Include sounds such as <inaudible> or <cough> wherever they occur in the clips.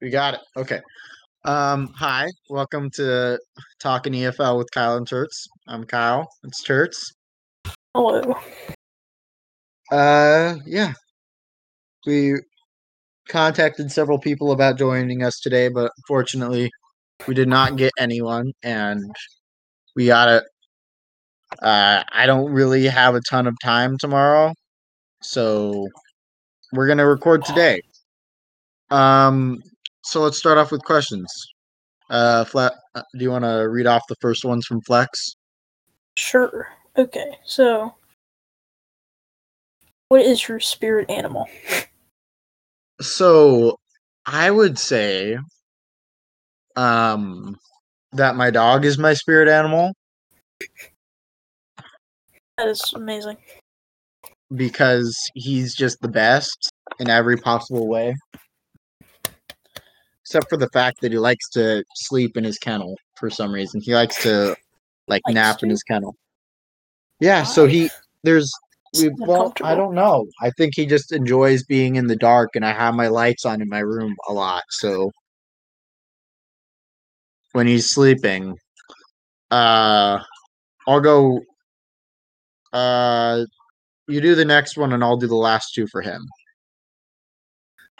We got it. Okay. Um, hi, welcome to Talking EFL with Kyle and Turts. I'm Kyle. It's Turts. Hello. Uh, yeah. We contacted several people about joining us today, but unfortunately, we did not get anyone, and we gotta. Uh, I don't really have a ton of time tomorrow, so we're gonna record today. Um, so let's start off with questions. Uh, Flat, uh, do you want to read off the first ones from Flex? Sure. Okay, so what is your spirit animal? So I would say um that my dog is my spirit animal That is amazing. because he's just the best in every possible way. Except for the fact that he likes to sleep in his kennel for some reason. He likes to like Likes nap in his kennel. Yeah, so he there's we, well, I don't know. I think he just enjoys being in the dark and I have my lights on in my room a lot. So when he's sleeping, uh I'll go uh you do the next one and I'll do the last two for him.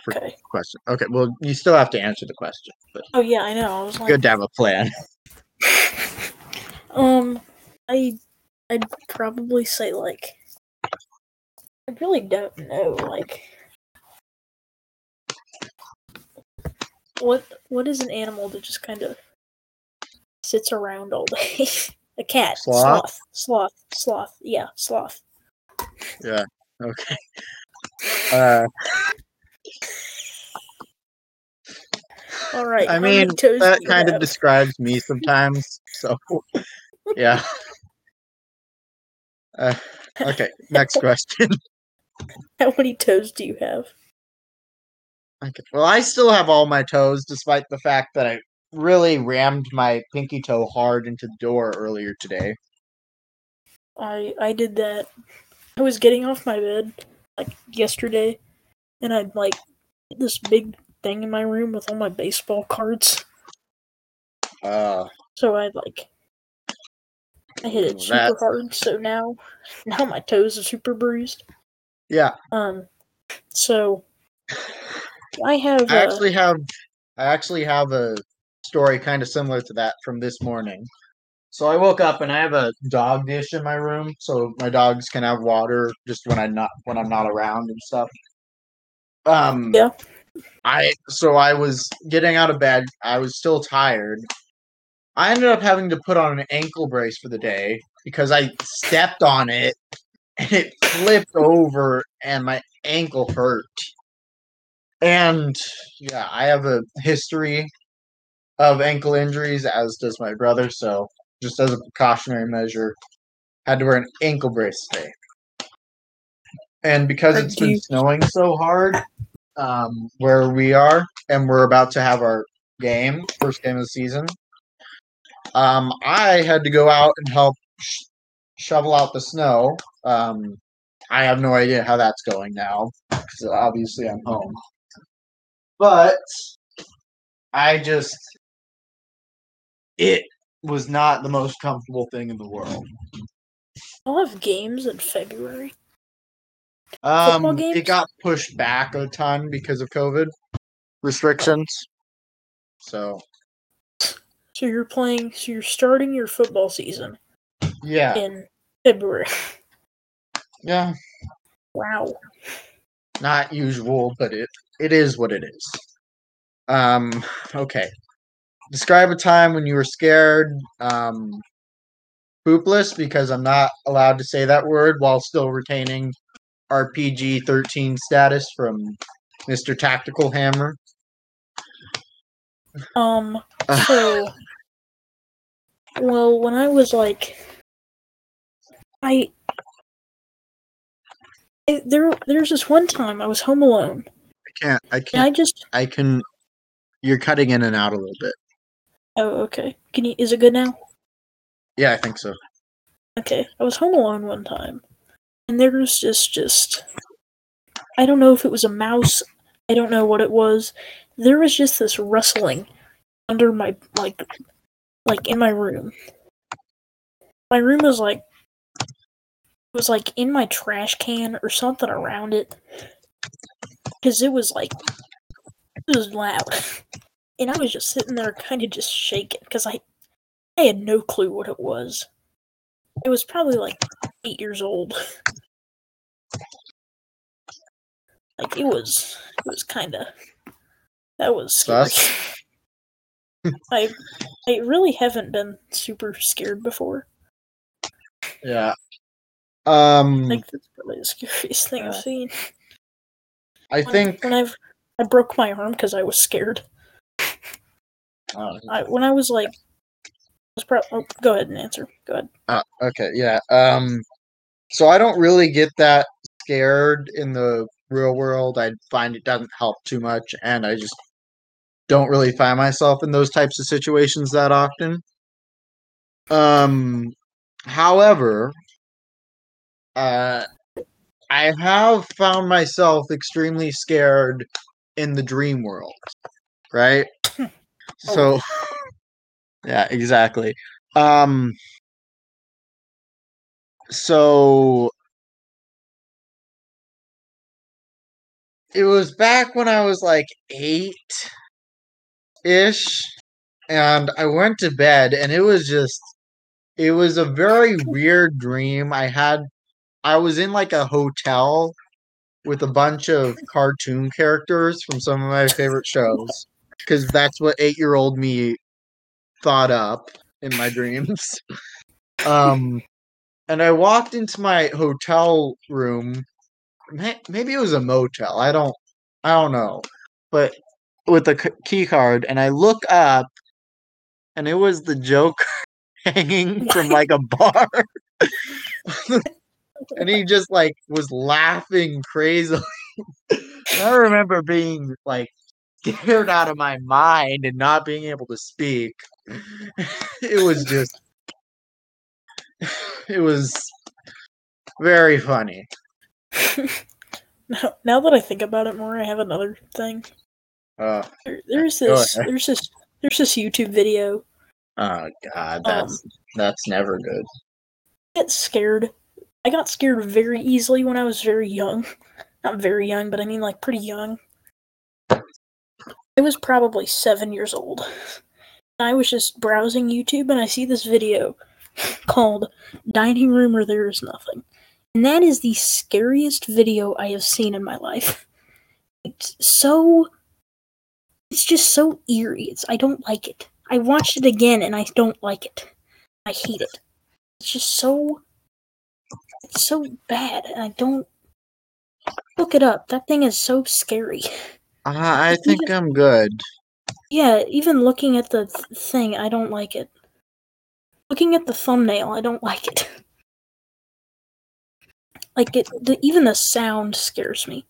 For Okay. question. Okay, well you still have to answer the question, but Oh yeah, I know. I was like, good to have a plan. <laughs> um, I, I'd probably say like, I really don't know. Like, what what is an animal that just kind of sits around all day? <laughs> A cat. Sloth? Sloth. Sloth. Sloth. Yeah, sloth. Yeah. Okay. Uh All right. I mean that kind of describes me sometimes. So yeah. Uh, okay, next question. <laughs> How many toes do you have? Okay. Well, I still have all my toes, despite the fact that I really rammed my pinky toe hard into the door earlier today. I I did that. I was getting off my bed like yesterday, and I'd like this big thing in my room with all my baseball cards. Uh, So I'd like I hit it super That- hard. So now now my toes are super bruised. yeah, Um, so I have I uh, actually have, I actually have a story kind of similar to that from this morning. So I woke up and I have a dog dish in my room, so my dogs can have water just when I'm not when I'm not around and stuff. Um, Yeah. I so I was getting out of bed. I was still tired. I ended up having to put on an ankle brace for the day because I stepped on it and it flipped over and my ankle hurt. And yeah, I have a history of ankle injuries, as does my brother. So just as a precautionary measure, had to wear an ankle brace today. And because it's been snowing so hard um, where we are, and we're about to have our game, first game of the season, um, I had to go out and help sh- shovel out the snow. Um, I have no idea how that's going now because obviously I'm home. But I just, it was not the most comfortable thing in the world. I'll have games in February. Football Um, it got pushed back a ton because of COVID restrictions. So So you're playing. So you're starting your football season yeah, in February. <laughs> yeah, Wow. not usual, but it it is what it is. Um, okay. Describe a time when you were scared. Um, poopless because I'm not allowed to say that word while still retaining our PG thirteen status from Mister Tactical Hammer. Um. <sighs> So, well, when I was like, I, I there there's this one time I was home alone, I can't. I can't. I just I can. You're cutting in and out a little bit. oh okay. Can you? Is it good now? Yeah, I think so. Okay, I was home alone one time, and there was just just I don't know if it was a mouse I don't know what it was. There was just this rustling under my like like in my room. My room was like it was like in my trash can or something around it. Cause it was like it was loud. <laughs> And I was just sitting there kind of just shaking because I I had no clue what it was. It was probably like eight years old. Like it was it was kinda that was scary. <laughs> I I really haven't been super scared before. Yeah. Um, I think that's probably the scariest thing Yeah. I've seen. I When- think. when I've I broke my arm because I was scared. Oh, I when I was like, was pro- oh, go ahead and answer. Go ahead. Uh, okay, yeah. Um, so I don't really get that scared in the real world. I find it doesn't help too much, and I just don't really find myself in those types of situations that often. Um, however, uh, I have found myself extremely scared in the dream world, right? <laughs> So, <laughs> yeah, exactly. Um, so it was back when I was like eight ish, and I went to bed, and it was just, it was a very weird dream. I had, I was in like a hotel with a bunch of cartoon characters from some of my favorite shows, because that's what eight year old me thought up in my dreams. <laughs> Um, and I walked into my hotel room. Maybe it was a motel. I don't, I don't know. But with a key card, and I look up, and it was the Joker <laughs> hanging from like a bar, <laughs> and he just like was laughing crazily. I remember being like scared out of my mind and not being able to speak. It was just, <sighs> it was very funny. Now, now that I think about it more, I have another thing. Uh, There, there's this. There's this. There's this YouTube video. oh god, Um, that's that's never good. I get scared. I got scared very easily when I was very young. <laughs> Not very young, but I mean like pretty young. I was probably seven years old. I was just browsing YouTube and I see this video called Dining Room or There Is Nothing. And that is the scariest video I have seen in my life. It's so. It's just so eerie. It's, I don't like it. I watched it again and I don't like it. I hate it. It's just so. It's so bad. And I don't. Look it up. That thing is so scary. Uh, I think I'm good. Yeah, even looking at the th- thing, I don't like it. Looking at the thumbnail, I don't <laughs> like it. Like it, the, even the sound scares me.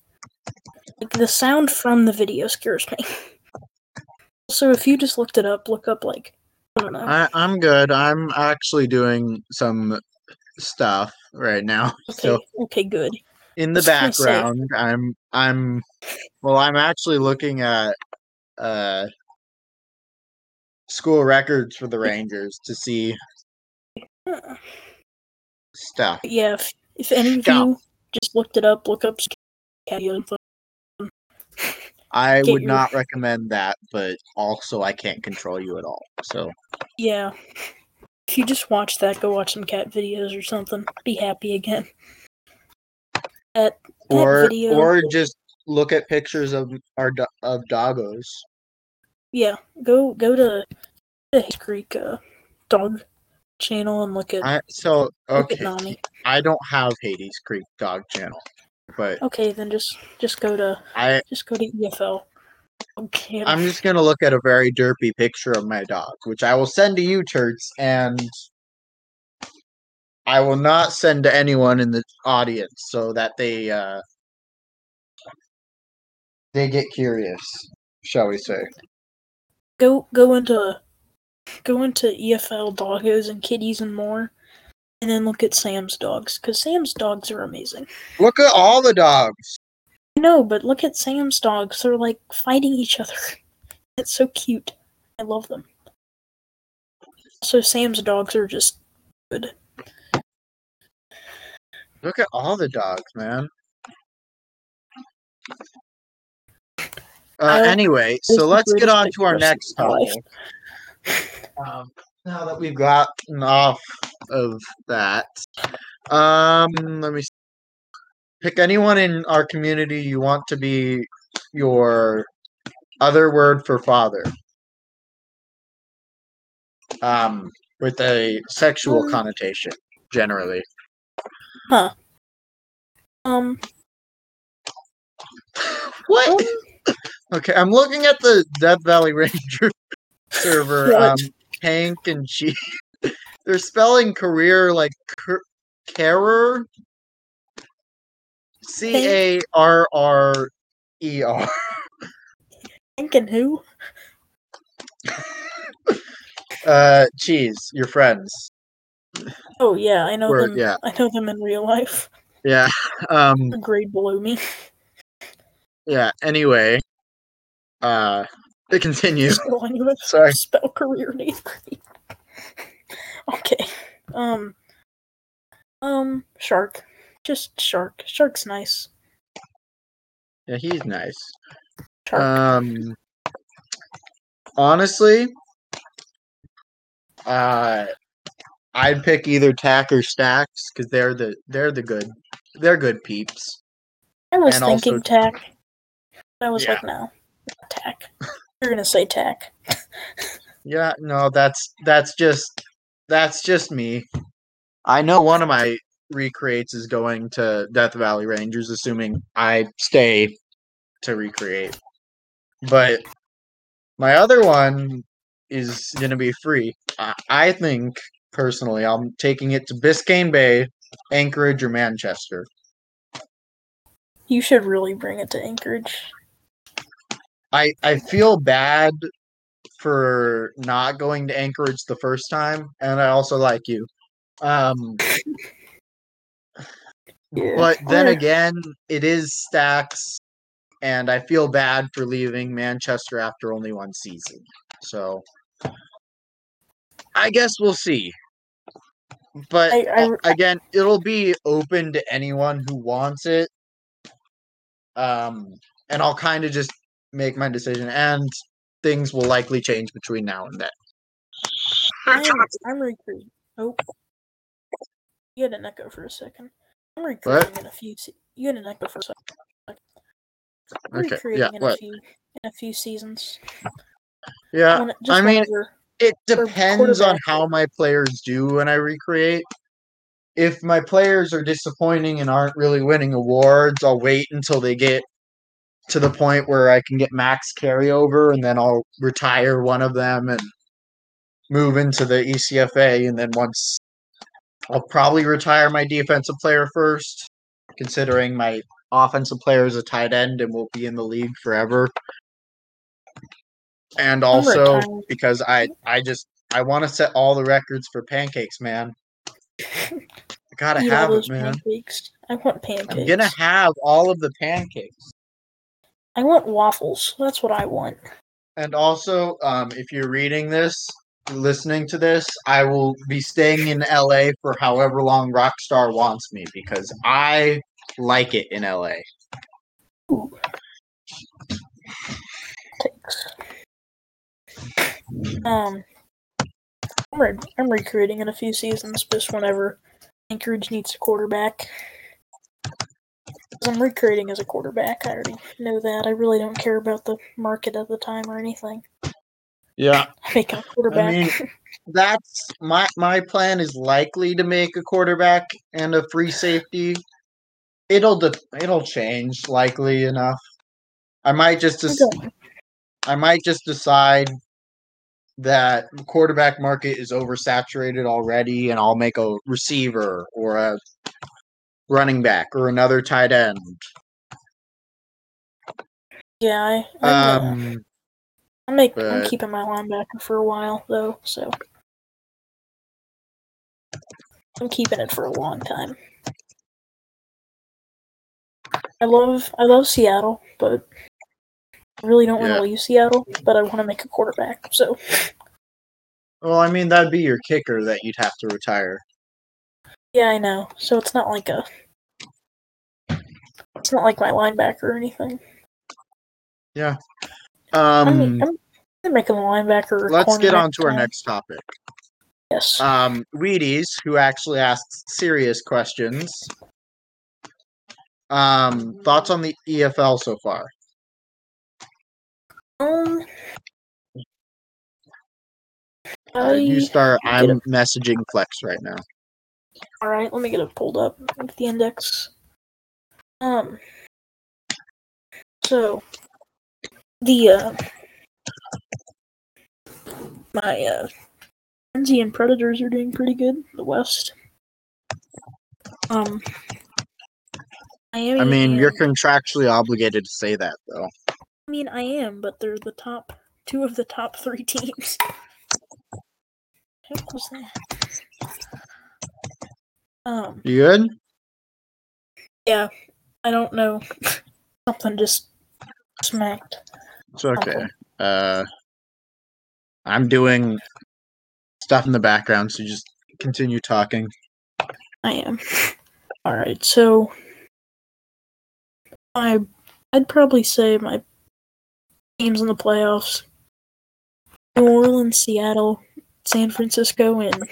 Like the sound from the video scares me. <laughs> So if you just looked it up, look up like I don't know. I, I'm good. I'm actually doing some stuff right now. Okay, <laughs> So okay, good. In the was gonna say- background, I'm I'm well, I'm actually looking at uh school records for the Rangers to see stuff. Yeah, if, if any of you just looked it up, look up I would your- not recommend that, but also I can't control you at all. So Yeah. If you just watch that, go watch some cat videos or something. Be happy again. That or or just look at pictures of our do- of doggos. yeah, go go to the Hayes Creek uh, dog channel and look at I so at okay. Nami. I don't have Hades Creek Dog Channel, but Okay, then just just go to I just go to EFL. Okay. I'm just gonna look at a very derpy picture of my dog, which I will send to you, Turts, and I will not send to anyone in the audience so that they uh they get curious, shall we say. go go into go into EFL doggos and kitties and more, and then look at Sam's dogs because Sam's dogs are amazing. Look at all the dogs. No, but look at Sam's dogs. They're like fighting each other. <laughs> It's so cute. I love them. So Sam's dogs are just good. Look at all the dogs, man. Uh, anyway, so let's get on to our next in my life. topic. Um, now that we've gotten off of that, um, let me see. pick anyone in our community you want to be your other word for father. Um, with a sexual Um, connotation, generally. Um, What? um, <laughs> Okay, I'm looking at the Death Valley Ranger <laughs> server. What? Um, Hank and G. <laughs> They're spelling career like car- carer. C A R R E R. thinking who? Uh, cheese. Your friends. Oh yeah, I know Or- them. yeah. I know them in real life. Yeah. Um. A grade below me. Yeah. Anyway. Uh. To continue. So anyway, <laughs> Sorry. spell career in eighth grade. <laughs> okay. Um. Um. Shark. Just shark. Shark's nice. Yeah, he's nice. Shark. Um, honestly, uh, I'd pick either Tack or Stacks because they're the they're the good they're good peeps. I was and also- thinking tack. I was Yeah. like, no, not tack. <laughs> You're gonna say tack. <laughs> Yeah, no, that's that's just that's just me. I know one of my recreates is going to Death Valley Rangers, assuming I stay to recreate. But my other one is going to be free. I, I think personally, I'm taking it to Biscayne Bay, Anchorage, or Manchester. You should really bring it to Anchorage. I I feel bad for not going to Anchorage the first time, and I also like you. Um, <laughs> but then again, it is stacks, and I feel bad for leaving Manchester after only one season. So I guess we'll see. But I- I- uh, again, it'll be open to anyone who wants it. Um, and I'll kind of just make my decision, and things will likely change between now and then. I'm, I'm recruiting. Oh, you had an echo for a second. I'm recruiting in a few. Se- you had an echo for a second. I'm Okay, recruiting yeah, in what? a few in a few seasons. Yeah, When- just I mean, whenever- It depends on how my players do when I recreate. If my players are disappointing and aren't really winning awards, I'll wait until they get to the point where I can get max carryover and then I'll retire one of them and move into the ECFA. And then once I'll probably retire my defensive player first, considering my offensive player is a tight end and will be in the league forever. And also because I I just I want to set all the records for pancakes, man. I <laughs> gotta eat have it, man. pancakes. I want pancakes. I'm gonna have all of the pancakes. I want waffles. That's what I want. And also, um, if you're reading this, listening to this, I will be staying in LA for however long Rockstar wants me because I like it in LA. Ooh. Takes. Um, I'm, re- I'm recruiting in a few seasons, just whenever Anchorage needs a quarterback. I'm recruiting as a quarterback. I already know that. I really don't care about the market at the time or anything. Yeah, <laughs> make a quarterback. I mean, that's my my plan is likely to make a quarterback and a free safety. It'll de- it'll change likely enough. I might just des- I might just decide that the quarterback market is oversaturated already, and I'll make a receiver or a running back or another tight end. yeah, I, I'm, uh, Um, I'm, make, I'm keeping my linebacker for a while though, so I'm keeping it for a long time. I love I love Seattle, but I really don't want Yeah. to leave Seattle. But I want to make a quarterback. So Well, I mean that'd be your kicker that you'd have to retire. yeah, I know. So it's not like a it's not like my linebacker or anything. I mean, Um, I'm, I'm making a linebacker. let's get on to our next topic. Yes. Um, Wheaties, who actually asked serious questions. Um, thoughts on the EFL so far? Um. Uh, you start. I'm messaging Flex right now. All right, let me get it pulled up with the index. Um. So, the uh, my uh, Frenzy and Predators are doing pretty good. The West. Um. Miami I mean, you're contractually obligated to say that, though. I mean, I am, but they're the top two of the top three teams. What was that? Um. You good? Yeah, I don't know. <laughs> Something just smacked. It's okay. Uh, I'm doing stuff in the background, so just continue talking. I am. <laughs> All right, so I I'd probably say my teams in the playoffs: New Orleans, Seattle, San Francisco, and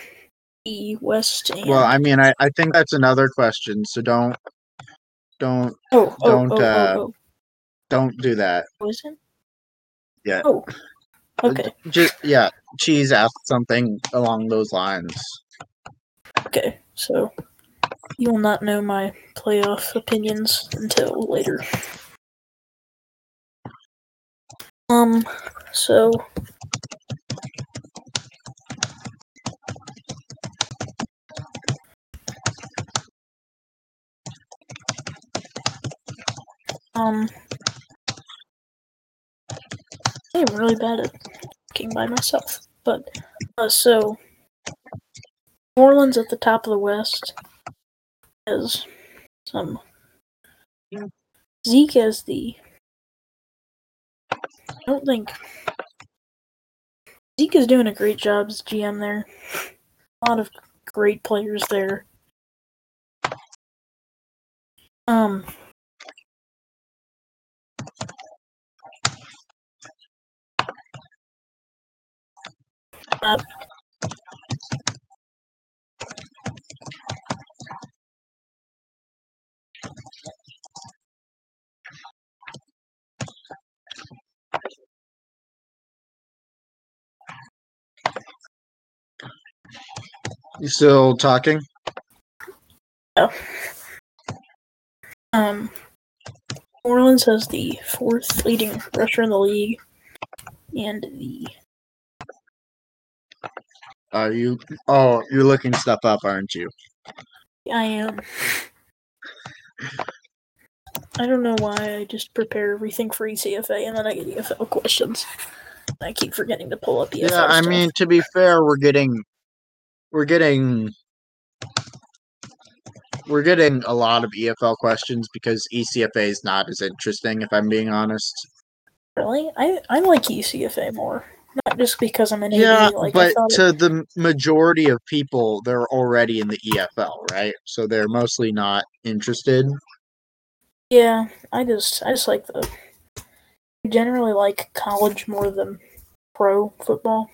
the West. And Well, I mean, I, I think that's another question, so don't don't oh, oh, don't, oh, uh, oh, don't do that. oh, it? Yeah. Oh, okay, Just yeah, cheese asked something along those lines. okay. So you will not know my playoff opinions until later. Um, so um, I'm really bad at talking by myself, but uh, so New Orleans at the top of the West has some Zeke as the. I don't think Zeke is doing a great job as GM there. A lot of great players there. Um. Uh, You still talking? Um, New Orleans has the fourth leading rusher in the league, and the Are you? Oh, you're looking stuff up, aren't you? I am. I don't know why I just prepare everything for ECFA and then I get EFL questions. I keep forgetting to pull up EFL. Yeah, I stuff. mean, to be fair, we're getting, we're getting, we're getting a lot of EFL questions because ECFA is not as interesting. If I'm being honest. really, I I like ECFA more, not just because I'm an Yeah, AD. Like but thought it- to the majority of people, they're already in the EFL, right? So they're mostly not interested. yeah, I just I just like the. I generally like college more than pro football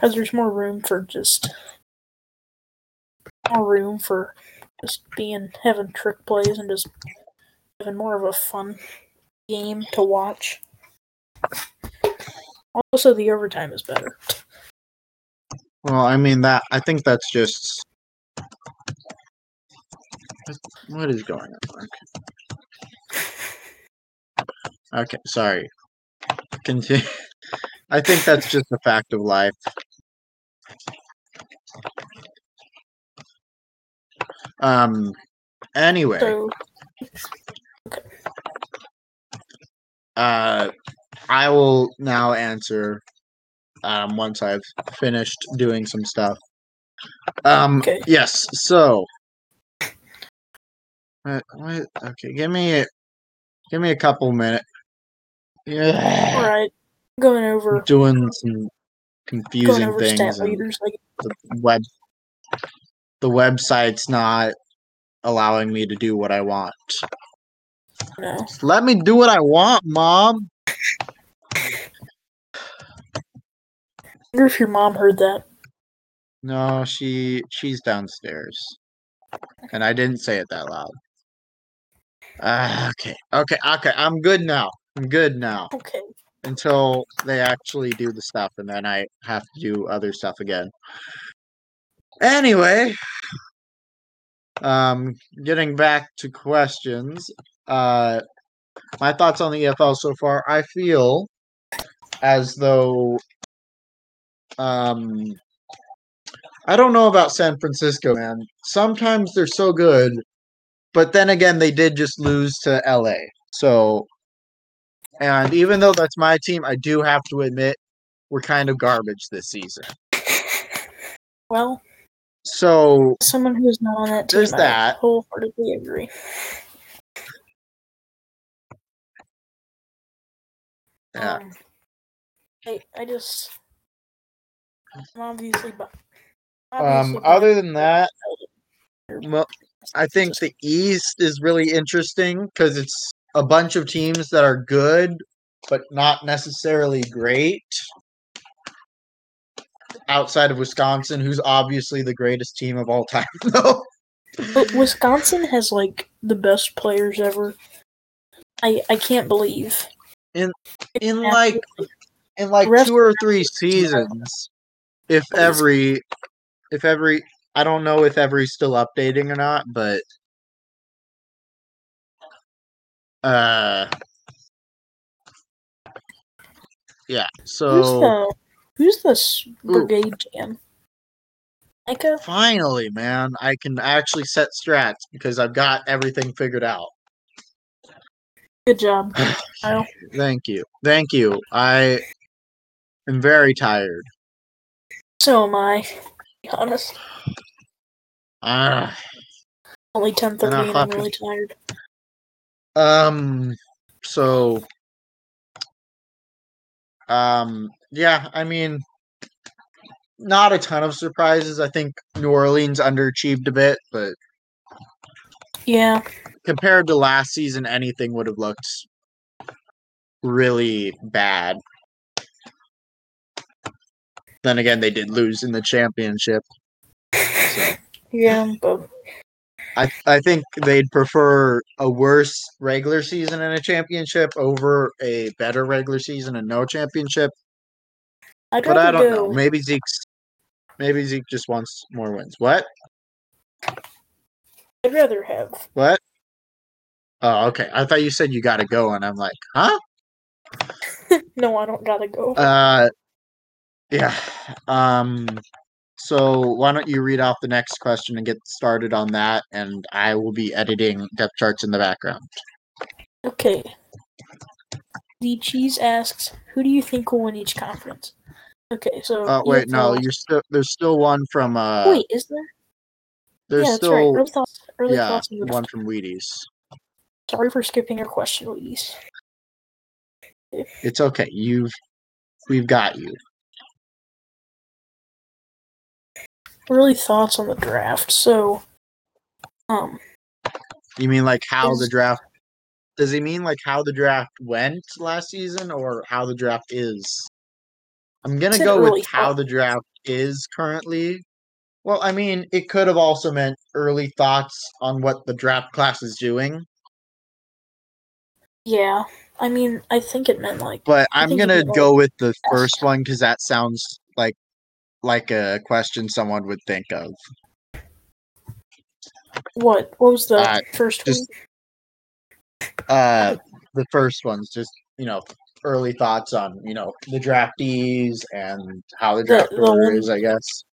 because there's more room for just more room for just being having trick plays and just having more of a fun game to watch. Also, the overtime is better. Well, I mean that. I think that's just. What is going on? Okay, okay sorry. Continue. <laughs> I think that's just a fact of life. Um. Anyway, So uh, I will now answer. Um, once I've finished doing some stuff. Um. Okay. Yes. So. What, what? Okay, give me give me a couple minutes. Yeah, All right, going over doing some confusing things leaders. Like the web the website's not allowing me to do what I want. no, Let me do what I want, mom. I wonder if your mom heard that. No, she she's downstairs. And I didn't say it that loud. Ah, okay. Okay, okay. I'm good now. I'm good now. Okay, Until they actually do the stuff and then I have to do other stuff again. Anyway, um getting back to questions. Uh my thoughts on the EFL so far. I feel as though um I don't know about San Francisco, man. Sometimes they're so good, but then again they did just lose to LA. So and even though that's my team, I do have to admit we're kind of garbage this season. well, So someone who's not on that team, There's I that. wholeheartedly agree. yeah. Um, I I just I'm obviously bu- Um obviously other than that, I think the East is really interesting because it's a bunch of teams that are good, but not necessarily great. Outside of Wisconsin, who's obviously the greatest team of all time, <laughs> though. But Wisconsin has like the best players ever. I I can't believe. In- in, like, In like two or three seasons, if every, if every, I don't know if every's still updating or not, but uh, yeah. So who's this brigade jam? Micah? finally, man, I can actually set strats because I've got everything figured out. Good job. <sighs> Thank you, thank you. I am very tired. So am I. to Be honest. Ah. <sighs> Only ten thirty And I and I'm really tired. Um. So. Um. Yeah. I mean, not a ton of surprises. I think New Orleans underachieved a bit, but Yeah. compared to last season, anything would have looked really bad. Then again, they did lose in the championship. So <laughs> Yeah, but I I think they'd prefer a worse regular season and a championship over a better regular season and no championship. I'd But I don't go. know. Maybe Zeke's maybe Zeke just wants more wins. What? I'd rather have. What? Oh, okay. I thought you said you got to go, and I'm like, huh? <laughs> No, I don't gotta go. Uh, yeah. Um. So why don't you read off the next question and get started on that, and I will be editing depth charts in the background. Okay. The cheese asks, "Who do you think will win each conference?" Okay, so. Oh wait, no, you're still there's still one from uh. Wait, is there? there's yeah, that's right. still Early thoughts. Early yeah thoughts. one from Wheaties. Sorry for skipping your question, Louise. It's okay. You've we've got you. Early thoughts on the draft. So, um, You mean like how the draft? Does he mean like how the draft went last season, or how the draft is? I'm gonna go with how the draft is currently. Well, I mean, it could have also meant early thoughts on what the draft class is doing, yeah. I mean, I think it meant like. but I'm gonna go with the first one because that sounds like a question someone would think of. What? What was the Uh, first just- one? Uh, the first one's just you know early thoughts on you know the draftees and how the draft the order one- is, I guess.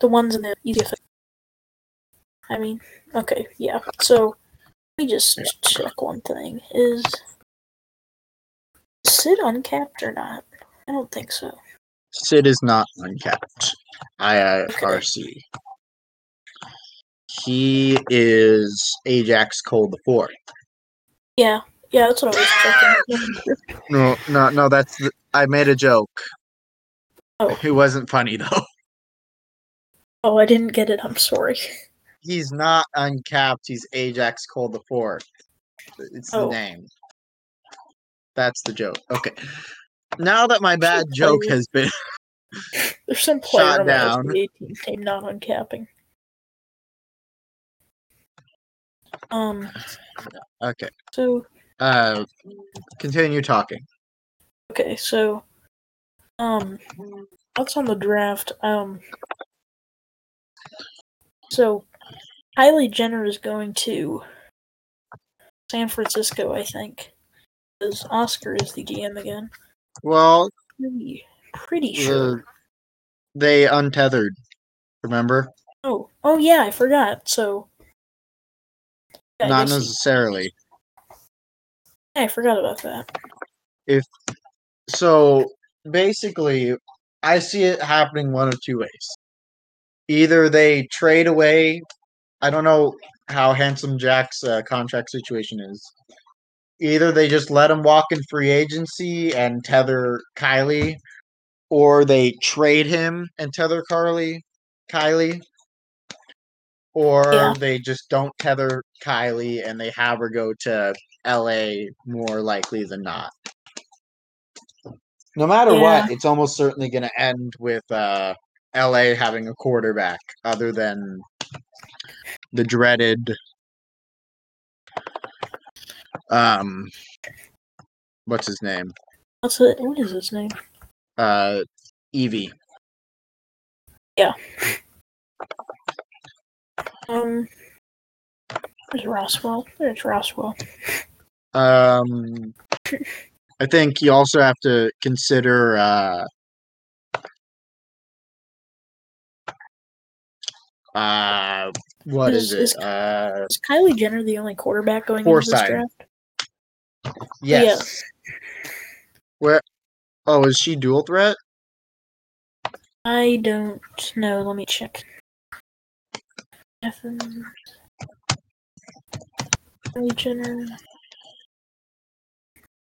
The ones in the. I mean, okay, yeah. So, let me just check one thing. Is Sid uncapped or not? I don't think so. Sid is not uncapped. IIRC. He is Ajax Cole the Fourth. Yeah, yeah, that's what I was checking. <laughs> No, no, no. That's the, I made a joke. Oh. It wasn't funny though. <laughs> oh, I didn't get it. I'm sorry. He's not uncapped. He's Ajax Cole the Fourth. It's the Oh. name. That's the joke. Okay. Now that my bad joke has been <laughs> There's some player Shot down. SBA team team not uncapping. Um. okay. So Uh, continue talking. okay. So, um, what's on the draft? Um. So, Kylie Jenner is going to San Francisco, I think. Because Oscar is the GM again. Well, Pretty, pretty sure. the, they untethered. Remember? Oh, oh yeah, I forgot. So, yeah, Not he- necessarily. I forgot about that. If so basically, I see it happening one of two ways. Either they trade away. I don't know how Handsome Jack's uh, contract situation is. Either they just let him walk in free agency and tether Kylie, or they trade him and tether Carly, Kylie, or Yeah. they just don't tether Kylie and they have her go to LA more likely than not. No matter Yeah. what, it's almost certainly going to end with uh, LA having a quarterback other than the dreaded um what's his name? What's it? What is his name? Uh Evie. Yeah. Um, there's Roswell. There's Roswell. Um I think you also have to consider uh uh what is, Is- is- it? Uh Is Kylie Jenner the only quarterback going into this draft? Yes. Where Oh, is she dual threat? I don't know. Let me check.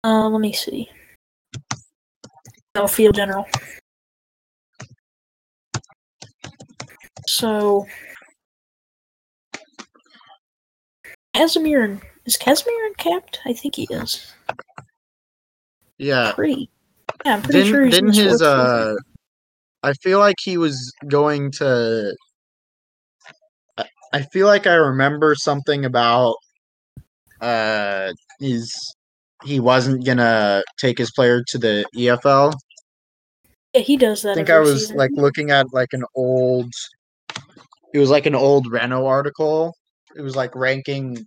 Uh, let me see. No, field general. So, Casimir and is Casimir uncapped? I think he is. Yeah. Pretty. Yeah, I'm pretty Didn't sure he's didn't his uh I feel like he was going to I- I feel like I remember something about uh he's he wasn't gonna take his player to the EFL. Yeah, he does that. I think I was season. like looking at like an old it was like an old Reno article. It was like ranking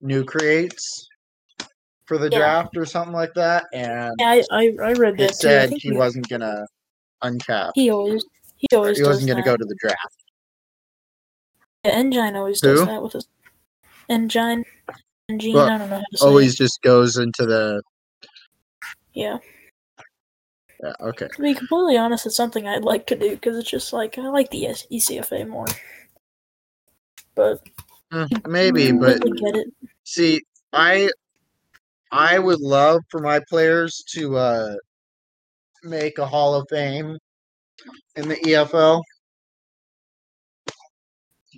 new creates for the Yeah. draft or something like that and Yeah, I, I, read that. Said he we- wasn't gonna uncap. He always he always He wasn't gonna that. go to the draft. Yeah, Engine always does that with his Engine. Engine, Well, I don't know. Always it. just goes into the Yeah. yeah, okay. To be completely honest, it's something I'd like to do because it's just like I like the ECFA more. But Maybe, but see, I I would love for my players to uh make a Hall of Fame in the EFL.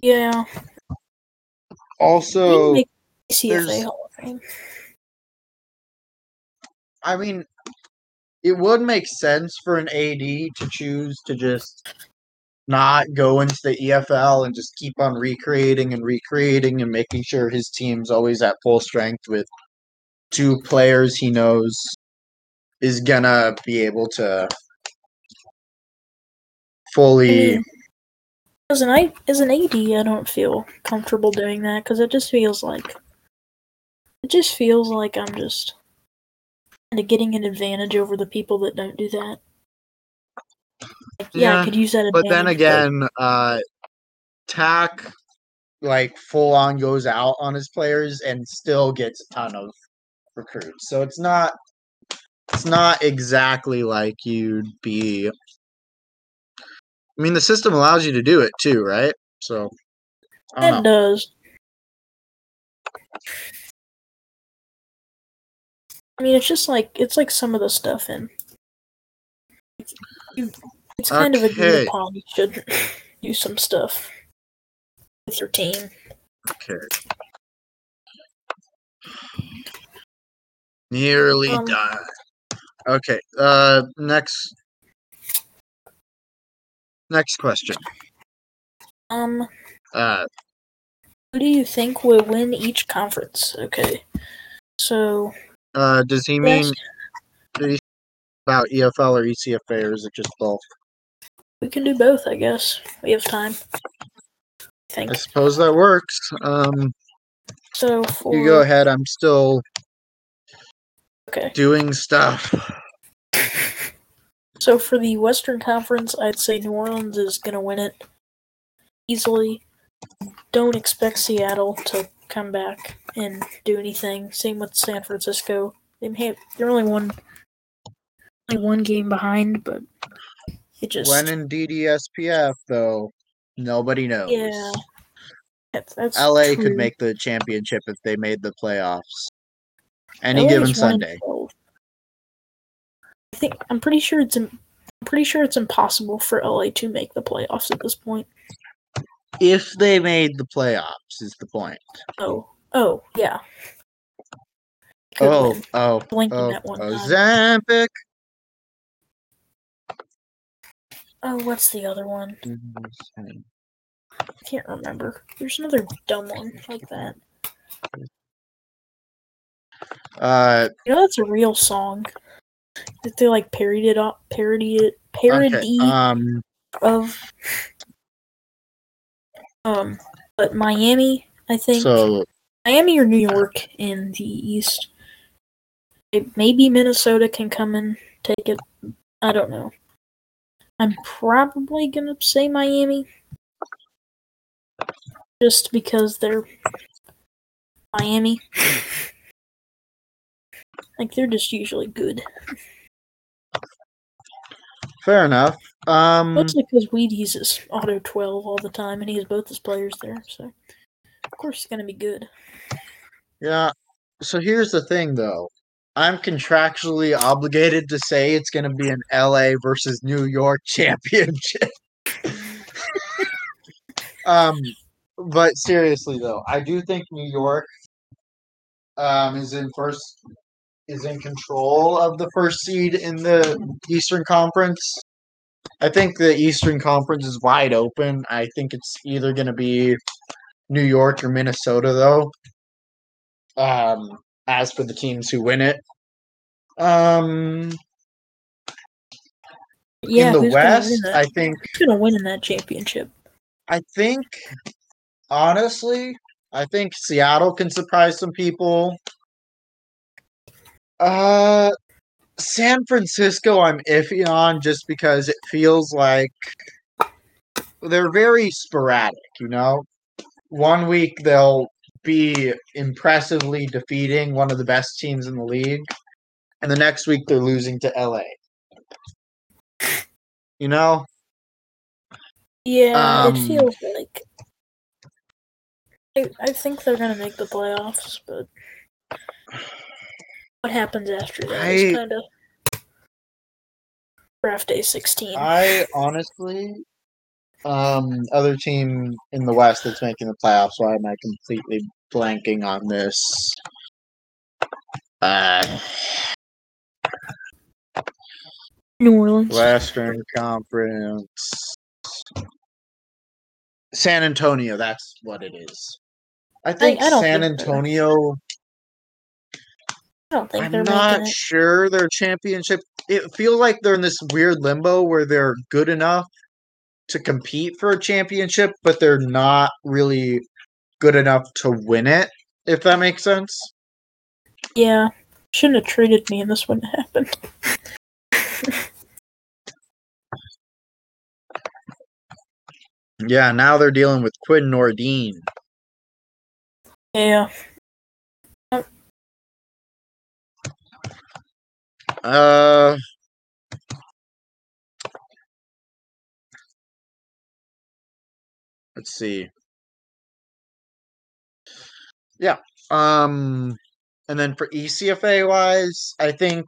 Yeah. Also, can make ECFA Hall of Fame. I mean, it would make sense for an AD to choose to just not go into the EFL and just keep on recreating and recreating and making sure his team's always at full strength with two players he knows is gonna be able to fully as an as an AD, I don't feel comfortable doing that because it just feels like it just feels like I'm just kind of getting an advantage over the people that don't do that. Like, yeah, Yeah, I could use that but then again, uh Tack like full on goes out on his players and still gets a ton of recruits. So it's not it's not exactly like you'd be I mean the system allows you to do it too, right? So I don't It know. does. I mean, it's just like it's like some of the stuff in. It's kind of agreed Okay. upon. You should do some stuff with your team. Okay. Nearly Um, done. Okay. Uh, next. Next question. Um, Uh, who do you think will win each conference? Okay, so uh, does he mean yes, about EFL or ECFA, or is it just both? We can do both. I guess we have time. I think I suppose that works. Um, so. For you go ahead. I'm still okay. doing stuff. <laughs> So for the Western Conference, I'd say New Orleans is gonna win it easily. Don't expect Seattle to come back and do anything. Same with San Francisco. They may they're only one only one game behind, but just When in DDSPF, though, nobody knows. yeah. That's, that's LA true. could make the championship if they made the playoffs. Any LA given is one in Sunday. I think I'm pretty sure it's im- pretty sure it's impossible for LA to make the playoffs at this point. If they made the playoffs, is the point. Oh, oh yeah. Could oh, win. oh, Blinking oh, at one time. Ozempic. Oh, what's the other one? I can't remember. There's another dumb one like that. Uh, You know, that's a real song. That they like parodied it, up, parodied it, okay. parody Um, of. Um, but Miami, I think so Miami or New York in the East. It, maybe Minnesota can come and take it. I don't know. I'm probably gonna say Miami, just because they're Miami. Like they're just usually good. fair enough. Um, Mostly because Wheaties is auto twelve all the time, and he has both his players there, so of course he's gonna be good. yeah. So here's the thing, though. I'm contractually obligated to say it's going to be an LA versus New York <laughs> championship. <laughs> um, but seriously though, I do think New York um is in first is in control of the first seed in the Eastern Conference. I think the Eastern Conference is wide open. I think it's either going to be New York or Minnesota though. Um as for the teams who win it. Um Yeah, in the West, I think Who's gonna win in that championship? I think honestly, I think Seattle can surprise some people. Uh San Francisco I'm iffy on just because it feels like they're very sporadic, you know? One week they'll be impressively defeating one of the best teams in the league, and the next week they're losing to LA. You know? Yeah, Um, it feels like. I, I think they're gonna make the playoffs, but what happens after that is I- kind of draft day sixteen. I honestly, um, other team in the West that's making the playoffs. Why am I completely blanking on this? Uh, New Orleans. Western Conference. San Antonio. That's what it is. I think I don't San think Antonio. I don't think I'm they're not sure their championship. It feels like they're in this weird limbo where they're good enough to compete for a championship, but they're not really good enough to win it. If that makes sense. Yeah, shouldn't have treated me, and this wouldn't happen. Yeah, now they're dealing with Quinn Nordine. Yeah, Uh, let's see. Um, and then for ECFA wise, I think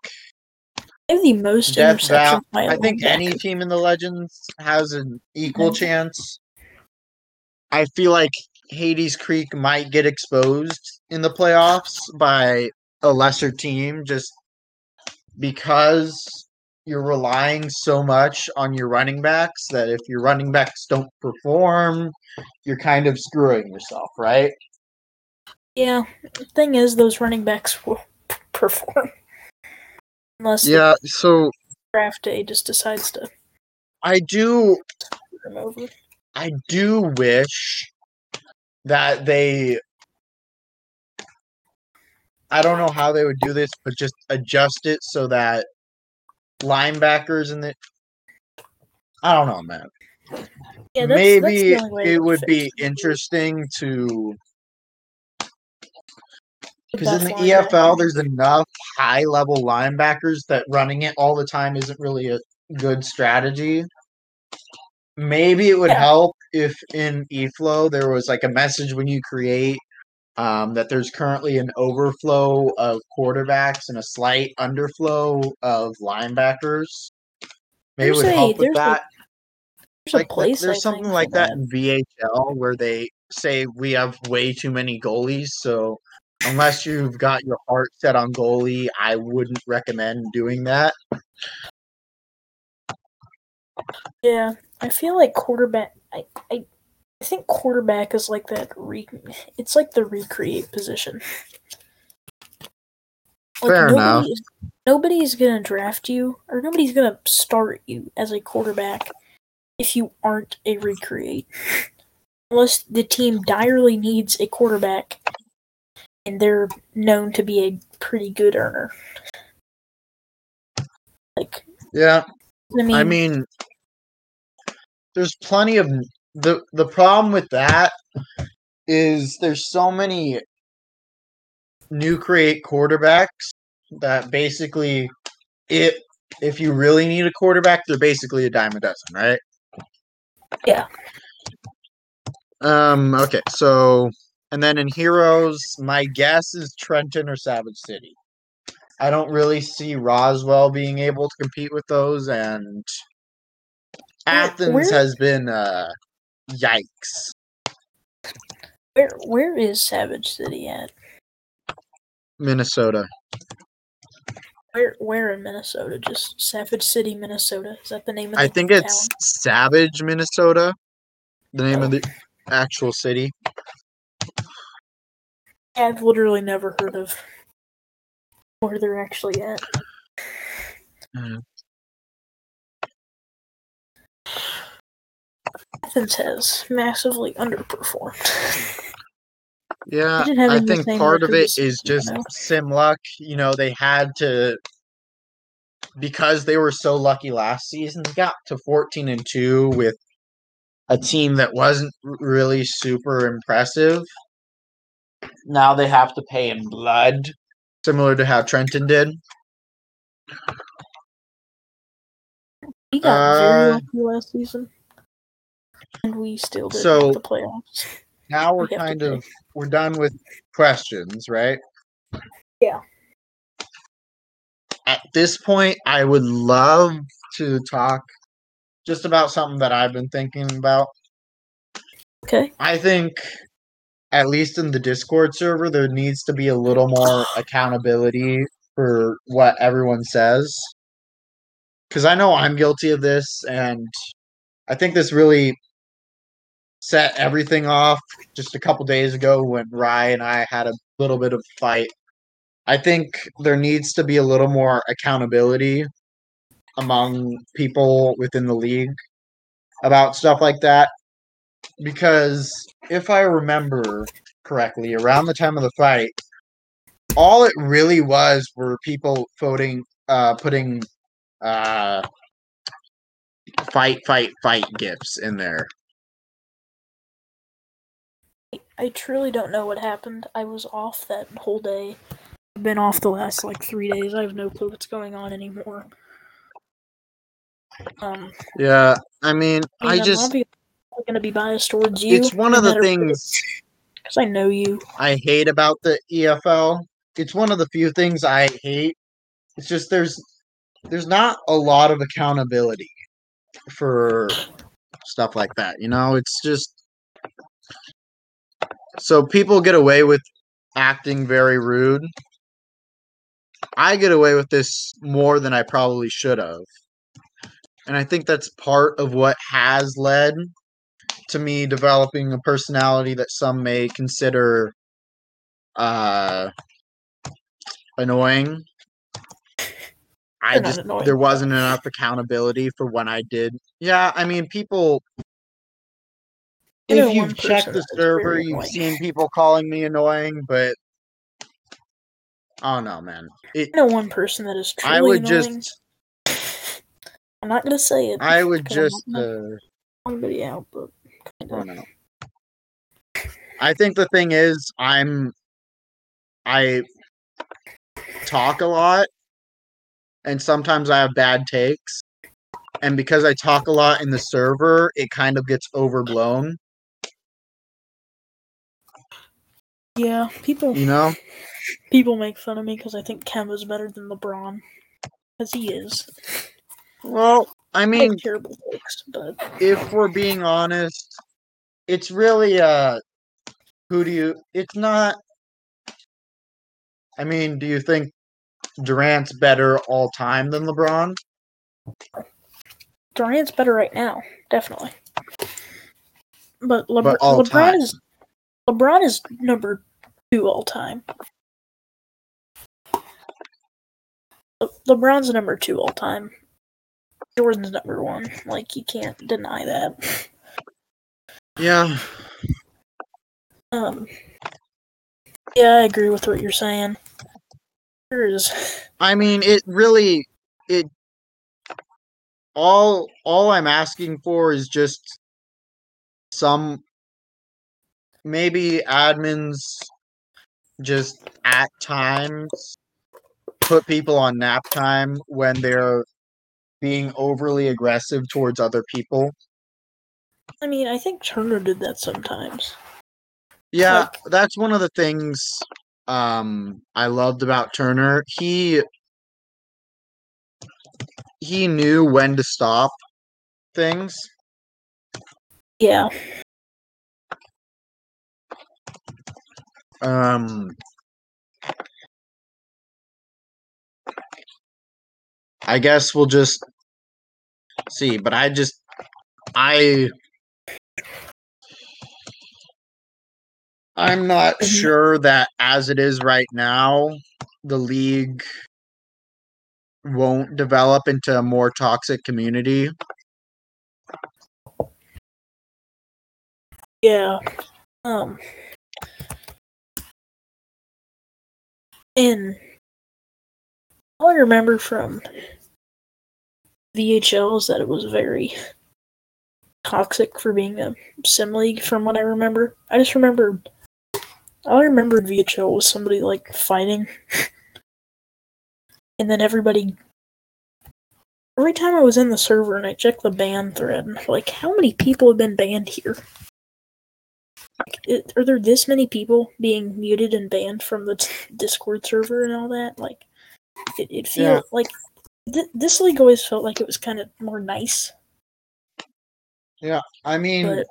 I have the most Death interceptions by think any team in the Legends has an equal Mhm. chance. I feel like Hades Creek might get exposed in the playoffs by a lesser team just because you're relying so much on your running backs that if your running backs don't perform, you're kind of screwing yourself, right? Yeah, the thing is, those running backs will <laughs> perform. Unless the Yeah, so draft day just decides to I do screw them over. I do wish that they I don't know how they would do this, but just adjust it so that linebackers and the I don't know, man. Yeah, that's, that's Maybe way it would be interesting to because in the. EFL there's enough high level linebackers that running it all the time isn't really a good strategy. Maybe it would Yeah. help if in eFlow there was like a message when you create um, that there's currently an overflow of quarterbacks and a slight underflow of linebackers. Maybe it There's would a- help with there's a that. There's Like a place there's something like for that in VHL where they say we have way too many goalies, so unless you've got your heart set on goalie, I wouldn't recommend doing that. Yeah, I feel like quarterback. I, I, I think quarterback is like that. Re, it's like the recreate position. Like Fair nobody enough. Is, nobody's gonna draft you, or nobody's gonna start you as a quarterback if you aren't a recreate, unless the team direly needs a quarterback, and they're known to be a pretty good earner. Like, Yeah, I mean, I mean, there's plenty of the the problem with that is there's so many new create quarterbacks that basically it if you really need a quarterback, they're basically a dime a dozen, right? Yeah. Um. Okay. So, and then in heroes, my guess is Trenton or Savage City. I don't really see Roswell being able to compete with those, and Athens where- has been uh yikes. where where is Savage City at? Minnesota. Where where in Minnesota? Just Savage City, Minnesota. Is that the name of the I think town? it's Savage, Minnesota. The name of the actual city. I've literally never heard of where they're actually at. Mhm. Athens has massively underperformed. Yeah, I think part of it is it as is just Sacramento. sim luck. You know, they had to because they were so lucky last season. They got to fourteen and two with a team that wasn't really super impressive. Now they have to pay in blood, similar to how Trenton did. We got very Uh, lucky last season, and we still didn't So- the playoffs. Now <laughs> we're We have to kind pay. of we're done with questions, right? Yeah. At this point, I would love to talk just about something that I've been thinking about. Okay. I think, at least in the Discord server, there needs to be a little more <sighs> accountability for what everyone says. Because I know I'm guilty of this, and I think this really set everything off just a couple days ago when Rye and I had a little bit of fight. I think there needs to be a little more accountability among people within the league about stuff like that. Because if I remember correctly, around the time of the fight, all it really was were people voting, uh, putting uh, fight, fight, fight gifts in there. I truly don't know what happened. I was off that whole day. I've been off the last like three days. I have no clue what's going on anymore. Um, Yeah, I mean, I mean, I just obviously going to be biased towards you. it's one no of the things because I know you. I hate about the EFL. It's one of the few things I hate. It's just there's there's not a lot of accountability for stuff like that. You know, it's just so people get away with acting very rude. I get away with this more than I probably should have. And I think that's part of what has led to me developing a personality that some may consider uh annoying. I just there wasn't enough accountability for when I did. Yeah, I mean people You if you've checked the server, you've seen people calling me annoying, but oh no, man. It I know one person that is truly I would annoying. just I'm not gonna say it. I would I'm just gonna uh out, but kind Oh no. I think the thing is, I'm I talk a lot, and sometimes I have bad takes, and because I talk a lot in the server, it kind of gets overblown. Yeah, people You know? people make fun of me because I think Kemba's better than LeBron, because he is. Well, I mean, terrible but if we're being honest, it's really uh, who do you? It's not. I mean, do you think Durant's better all time than LeBron? Durant's better right now, definitely. But, LeBron, But all LeBron time. is LeBron is number two all time. Le- LeBron's number two all time. Jordan's number one. Like you can't deny that. Yeah. Um. Yeah, I agree with what you're saying. There is. I mean, it really it all all I'm asking for is just some maybe admins just at times put people on nap time when they're being overly aggressive towards other people. I mean, I think Turner did that sometimes. Yeah, Like- that's one of the things um I loved about Turner. He he knew when to stop things. Yeah. Um I guess we'll just see, but I just I I'm not Mhm. sure that as it is right now, the league won't develop into a more toxic community. Yeah. Um. And all I remember from VHL is that it was very toxic for being a sim league. From what I remember, I just remember. All I remembered VHL was somebody like fighting, <laughs> and then everybody. Every time I was in the server and I checked the ban thread, like how many people have been banned here? Like, are there this many people being muted and banned from the t- <laughs> Discord server and all that? Like, it, it feels Yeah. like th- this league always felt like it was kind of more nice. Yeah, I mean, But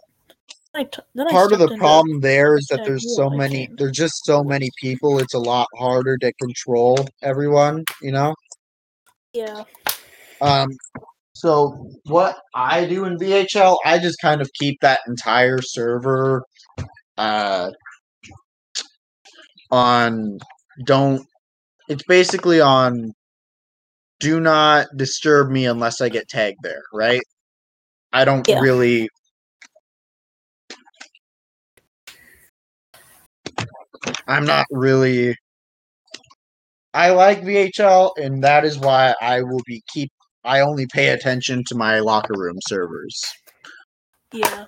I t- then I part of the problem there is that there's so many games. there's just so many people it's a lot harder to control everyone you know Yeah, um so what i do in vhl i just kind of keep that entire server uh on don't it's basically on do not disturb me unless i get tagged there right i don't Yeah. really i'm not really i like vhl and that is why i will be keep i only pay attention to my locker room servers yeah.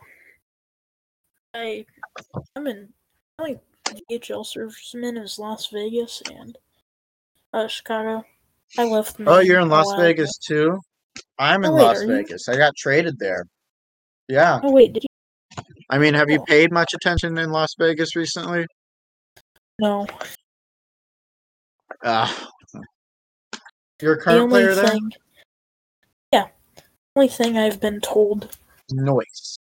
I I'm in I only VHL servers I'm in is Las Vegas and uh, Chicago. I left. oh you're in las vegas too i'm in Oh, wait, las vegas i got traded there yeah Oh wait, did you? I mean, have you Oh. paid much attention in Las Vegas recently? No, Uh, you're a the current only player there? thing. Yeah, only thing I've been told. Noise.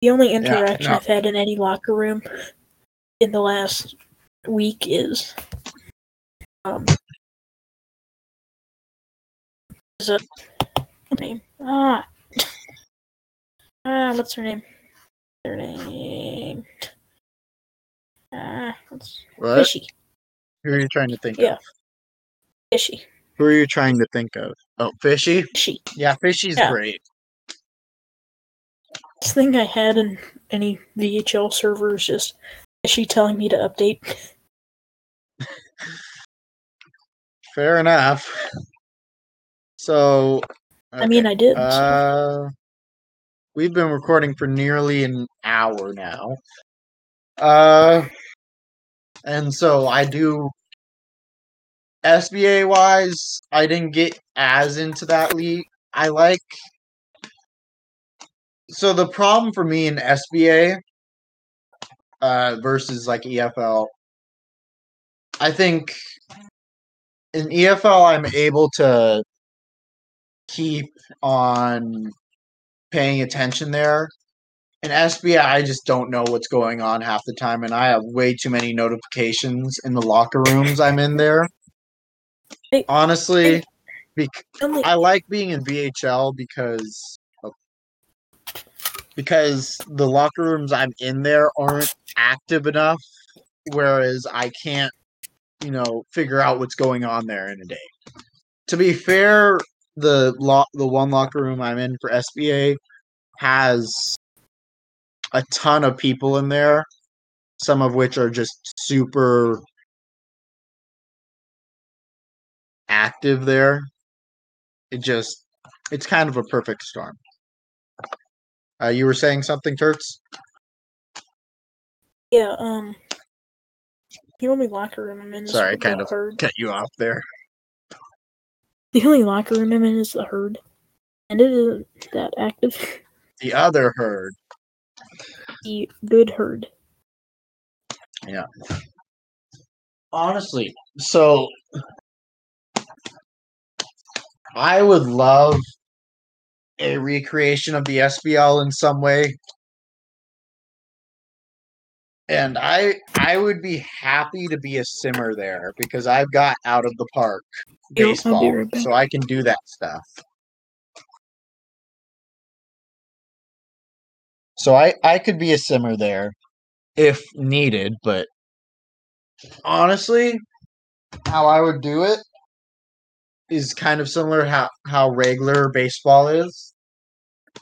The only interaction no. I've had in any locker room in the last week is um is it name? Ah Ah what's her name? Her name Ah what's What? Fishy. Who are you trying to think Yeah. of? Fishy. Who are you trying to think of? Oh, Fishy? Fishy. Yeah, Fishy's Yeah. great. This thing I had in any VHL server is just Fishy telling me to update. <laughs> Fair enough. So, I mean I did. Uh, we've been recording for nearly an hour now. Uh, and so I do SBA wise. I didn't get as into that league. I like. So the problem for me in SBA uh, versus like EFL, I think in EFL I'm able to keep on paying attention there. In SBI, I just don't know what's going on half the time, and I have way too many notifications in the locker rooms I'm in there. Honestly, bec- I like being in VHL because because the locker rooms I'm in there aren't active enough, whereas I can't, you know, figure out what's going on there in a day. To be fair, the lo- the one locker room I'm in for SBA has a ton of people in there, some of which are just super active there. It just it's kind of a perfect storm. Uh, you were saying something, Turks? Yeah, um the only locker room I'm in is Sorry, I the kind of herd. cut you off there. The only locker room I'm in is the herd. And it isn't that active. <laughs> The other herd. the good herd. Yeah. Honestly, so I would love a recreation of the SBL in some way. And I I would be happy to be a simmer there because I've got out of the park Yep, I'll be baseball, right so I can do that stuff. So I I could be a simmer there if needed, but honestly, how I would do it is kind of similar how how regular baseball is.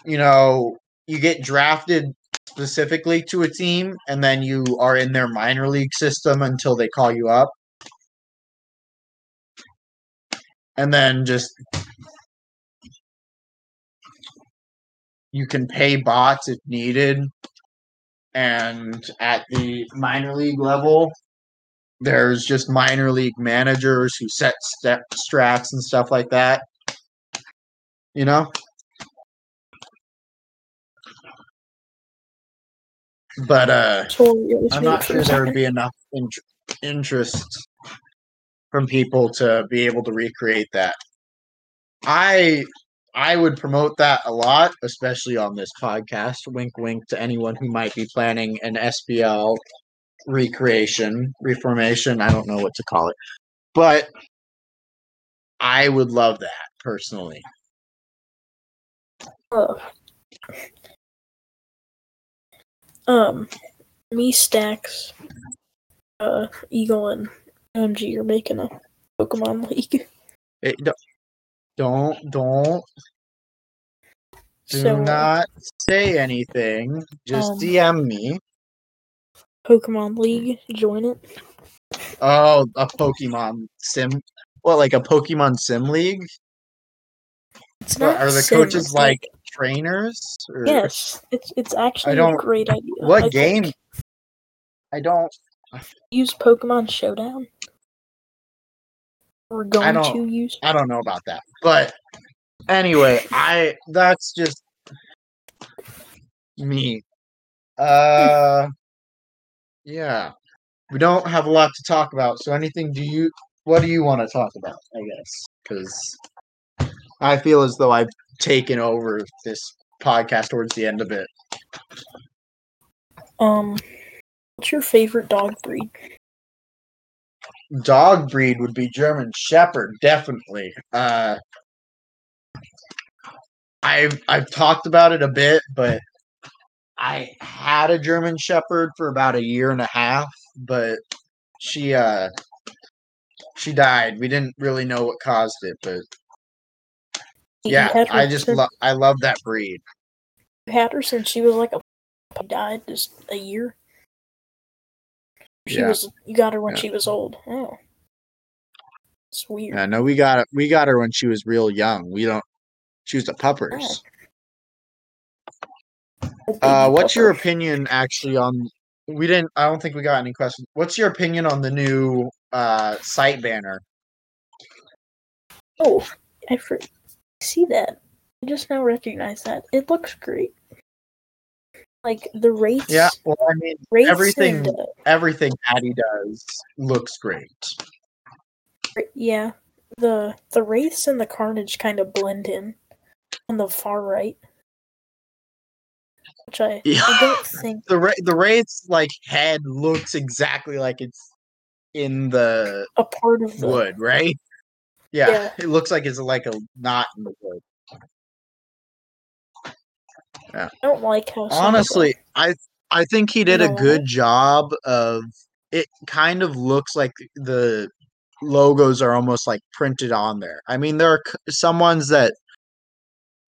You know, you get drafted specifically to a team and then you are in their minor league system until they call you up. And then just you can pay bots if needed. And at the minor league level, there's just minor league managers who set step strats and stuff like that. You know? But uh was I'm not sure there would be enough in- interest from people to be able to recreate that. I I would promote that a lot, especially on this podcast. Wink, wink to anyone who might be planning an SBL recreation, reformation. I don't know what to call it, but I would love that personally. Um, me stacks, uh, Eagle and MG are making a Pokemon League. It, don't- don't don't do so, not say anything. Just um, DM me. Pokemon League, join it. Oh, a Pokemon sim. What, like a Pokemon sim league? It's Or not are the sim, coaches it's like trainers? Or yes, it's it's actually don't- a great idea. What I game? think. I don't. Use Pokemon Showdown. We're going to use. I don't know about that. But anyway, I that's just Me. Uh, yeah. We don't have a lot to talk about. So, anything? Do you? What do you want to talk about? I guess because I feel as though I've taken over this podcast towards the end of it. Um, what's your favorite dog breed? Dog breed would be German Shepherd, definitely. Uh, I've I've talked about it a bit, but I had a German Shepherd for about a year and a half, but she uh she died. We didn't really know what caused it, but yeah, her I just since- love I love that breed. you had her since she was like a died just a year. She Yeah. was you got her when Yeah. she was old. Oh, it's weird. Yeah, no, we got it. We got her when she was real young. We don't. She was a puppers. Oh, Uh, what's your opinion actually on? We didn't. I don't think we got any questions. What's your opinion on the new uh site banner? Oh, I fr- see that. I just now recognize that. It looks great. Like the rates. Yeah, well, I mean, everything- And, uh, everything Addy does looks great. yeah, the the wraiths and the carnage kind of blend in on the far right, which I Yeah. I don't <laughs> think. The Ra- the Wraith's like head looks exactly like it's in the A part of the wood, right? Yeah, Yeah. it looks like it's like a knot in the wood. Yeah. I don't like how. some of the- Honestly, I I think he did a good job of. It kind of looks like the logos are almost like printed on there. I mean, there are some ones that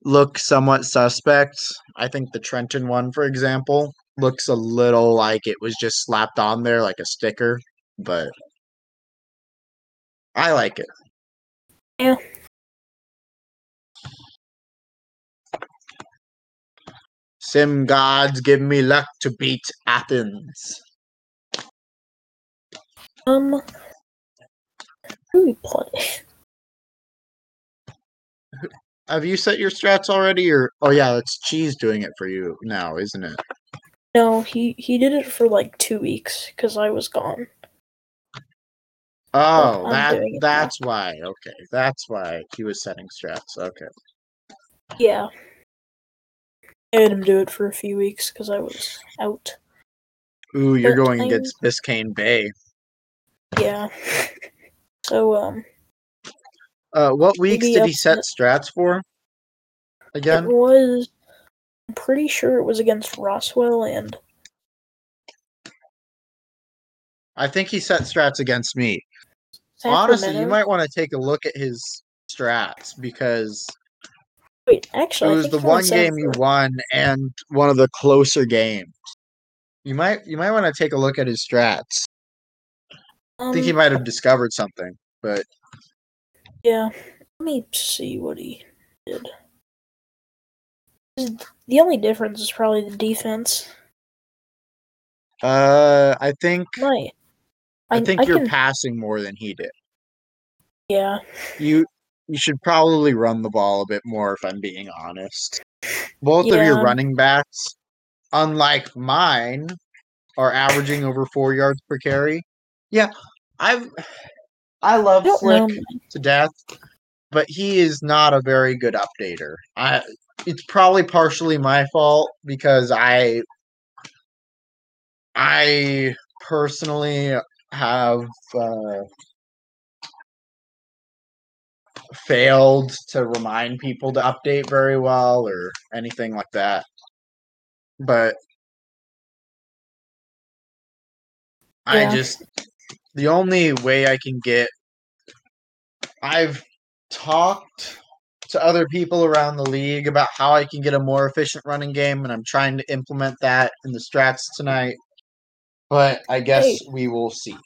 look somewhat suspect. I think the Trenton one, for example, looks a little like it was just slapped on there like a sticker, but I like it. Yeah. Sim gods give me luck to beat Athens. um, we play? Have you set your strats already, or oh yeah, it's Cheese doing it for you now, isn't it? No, he he did it for like two weeks because I was gone. Oh, I'm that doing it now. that's why. Okay, that's why he was setting strats. Okay. Yeah. I had him do it for a few weeks because I was out. Ooh, you're But going I'm- against Biscayne Bay. Yeah. <laughs> So um, Uh, what weeks did he set to- strats for? Again, it was. I'm pretty sure it was against Roswell and I think he set strats against me. Honestly, you might want to take a look at his strats because Wait, it actually, I was the one game you won and one of the closer games. You might you might want to take a look at his strats. I think he Um, might have discovered something, but Yeah. Let me see what he did. The only difference is probably the defense. uh, I think My, I, think you're can, passing more than he did. yeah. You you should probably run the ball a bit more if I'm being honest. Both of your running backs, unlike mine, are averaging over four yards per carry. Yeah, I've I love I Slick know. to death, but he is not a very good updater. I it's probably partially my fault because I I personally have uh, failed to remind people to update very well or anything like that. But I just the only way I can get I've talked to other people around the league about how I can get a more efficient running game and I'm trying to implement that in the strats tonight. But I guess Hey. we will see.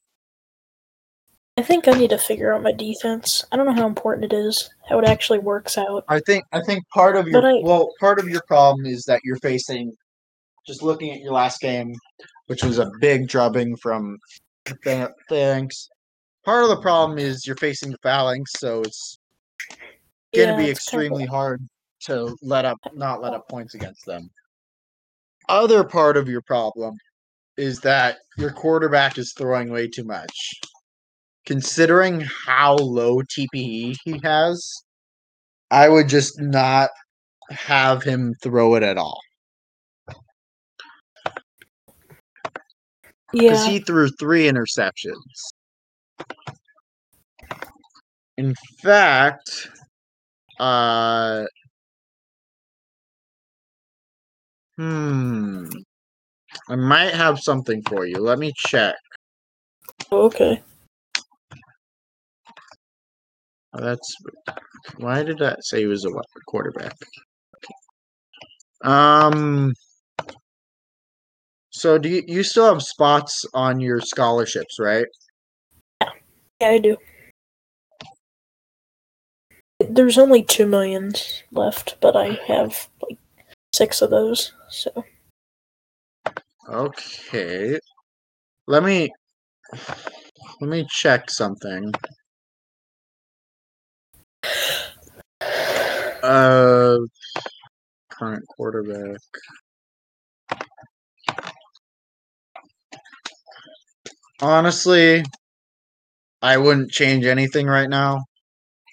I think I need to figure out my defense. I don't know how important it is, how it actually works out. I think I think part of your I- well, part of your problem is that you're facing just looking at your last game, which was a big drubbing from Th- thanks. Part of the problem is you're facing the phalanx, so it's gonna Yeah, be extremely hard to let up not let up points against them. other part of your problem is that your quarterback is throwing way too much. Considering how low TPE he has, I would just not have him throw it at all. Because Yeah. he threw three interceptions. In fact, uh, hmm, I might have something for you. Let me check. Okay. Oh, that's why did that say he was a quarterback? Um. So do you, you still have spots on your scholarships, right? Yeah, I do. There's only two millions left, but I have like six of those. So Okay. Let me let me check something. Uh current quarterback. Honestly, I wouldn't change anything right now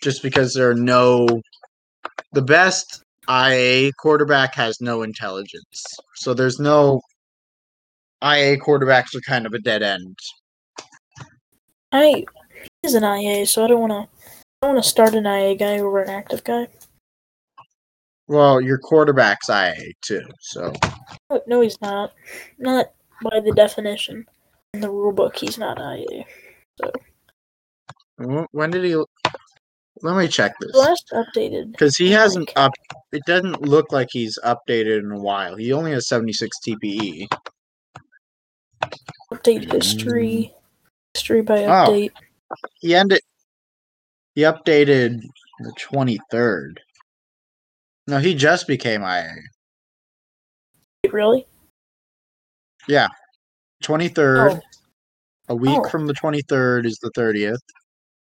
just because there are no the best IA quarterback has no intelligence. So there's no IA quarterbacks are kind of a dead end. I he's an IA, so I don't want to. I don't want to start an IA guy over an active guy. Well, your quarterback's IA too. So No, no, he's not. Not by the definition in the rule book. He's not IA. So. when did he? Let me check this Last updated. because he hasn't like- up. It doesn't look like he's updated in a while. He only has seventy six. TPE. Update history. Mm. History by update. Oh. update. He ended. He updated the twenty third. No, he just became IA. Really? Twenty third. Oh, A week Oh. from the 23rd is the 30th.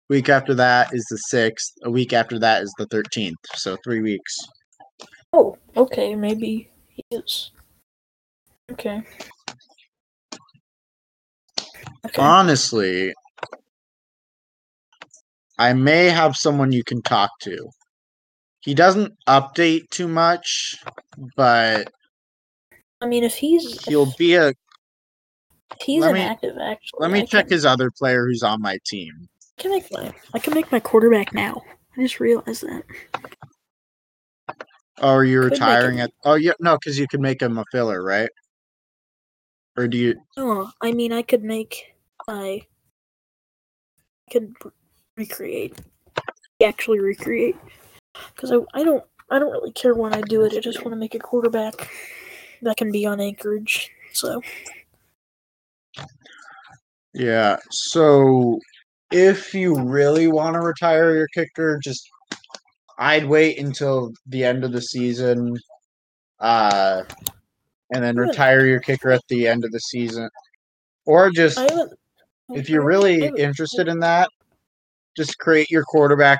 Week after that is the 6th. A week after that is the 13th. So three weeks. oh, okay. Maybe he is. Okay. Okay. Honestly, I may have someone you can talk to. He doesn't update too much, but I mean, if he's he'll if be a. he's let an me- active, actually, Let me I check can, his other player who's on my team. I can make my I can make my quarterback now. I just realized that. Oh, are you Could retiring him- at? Oh, yeah, no, because you can make him a filler, right? Or do you? Oh, I mean, I could make my. I could re- recreate. Actually, recreate. Because I, I don't I don't really care when I do it. I just want to make a quarterback that can be on Anchorage. So Yeah. So if you really want to retire your kicker, just I'd wait until the end of the season, uh, and then Good. retire your kicker at the end of the season, or just I haven't. If you're really interested in that, just create your quarterback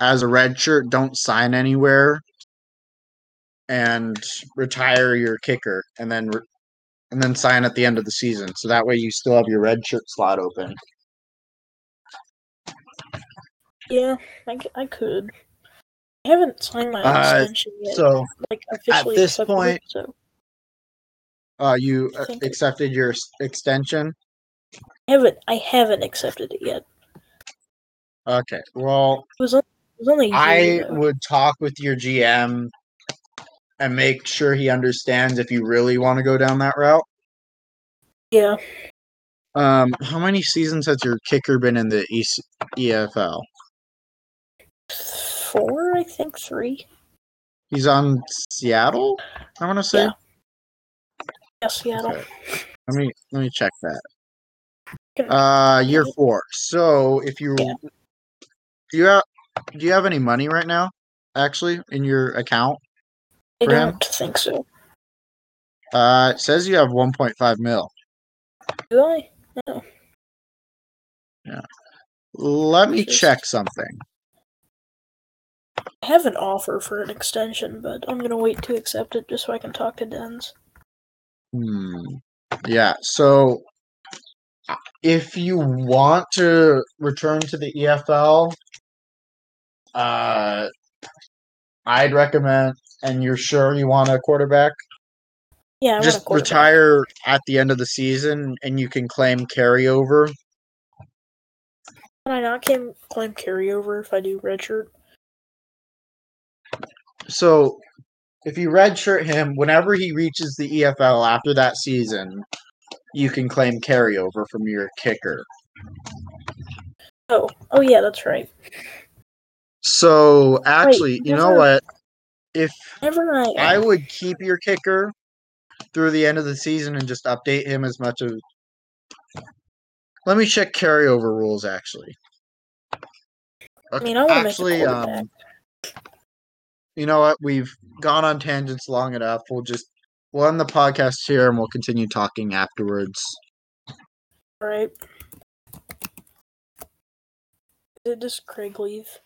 as a red shirt. Don't sign anywhere, and retire your kicker, and then re- and then sign at the end of the season. So that way you still have your red shirt slot open. Yeah, I, I could. I haven't signed my Uh, extension yet. So like officially at this point- so uh, you accepted your extension. I haven't I haven't accepted it yet. Okay. Well, It was only, it was only I ago. would talk with your GM and make sure he understands if you really want to go down that route. Yeah, Um, how many seasons has your kicker been in the E EFL? four, I think three. He's on Seattle. I want to say. Yeah. Yeah, Seattle. Okay. Let me let me check that. Uh, year four. So if you Yeah. do you have do you have any money right now? Actually, in your account? I for him? don't think so. Uh, it says you have 1.5 mil. Do I? No. Yeah. Let me check something. I have an offer for an extension, but I'm gonna wait to accept it just so I can talk to Dens. Hmm. Yeah. So, if you want to return to the EFL, uh, I'd recommend, and you're sure you want a quarterback, Yeah, I just quarterback. retire at the end of the season, and you can claim carryover. Can I not claim, claim carryover if I do redshirt? So, if you redshirt him, whenever he reaches the EFL after that season, you can claim carryover from your kicker. Oh, oh yeah, that's right. So, actually, you know what? If I, I would keep your kicker through the end of the season and just update him as much as. Let me check carryover rules. Actually, I mean, I want to make a actually, um, you know what? We've gone on tangents long enough. We'll just we'll end the podcast here and we'll continue talking afterwards. right? Did does Craig leave?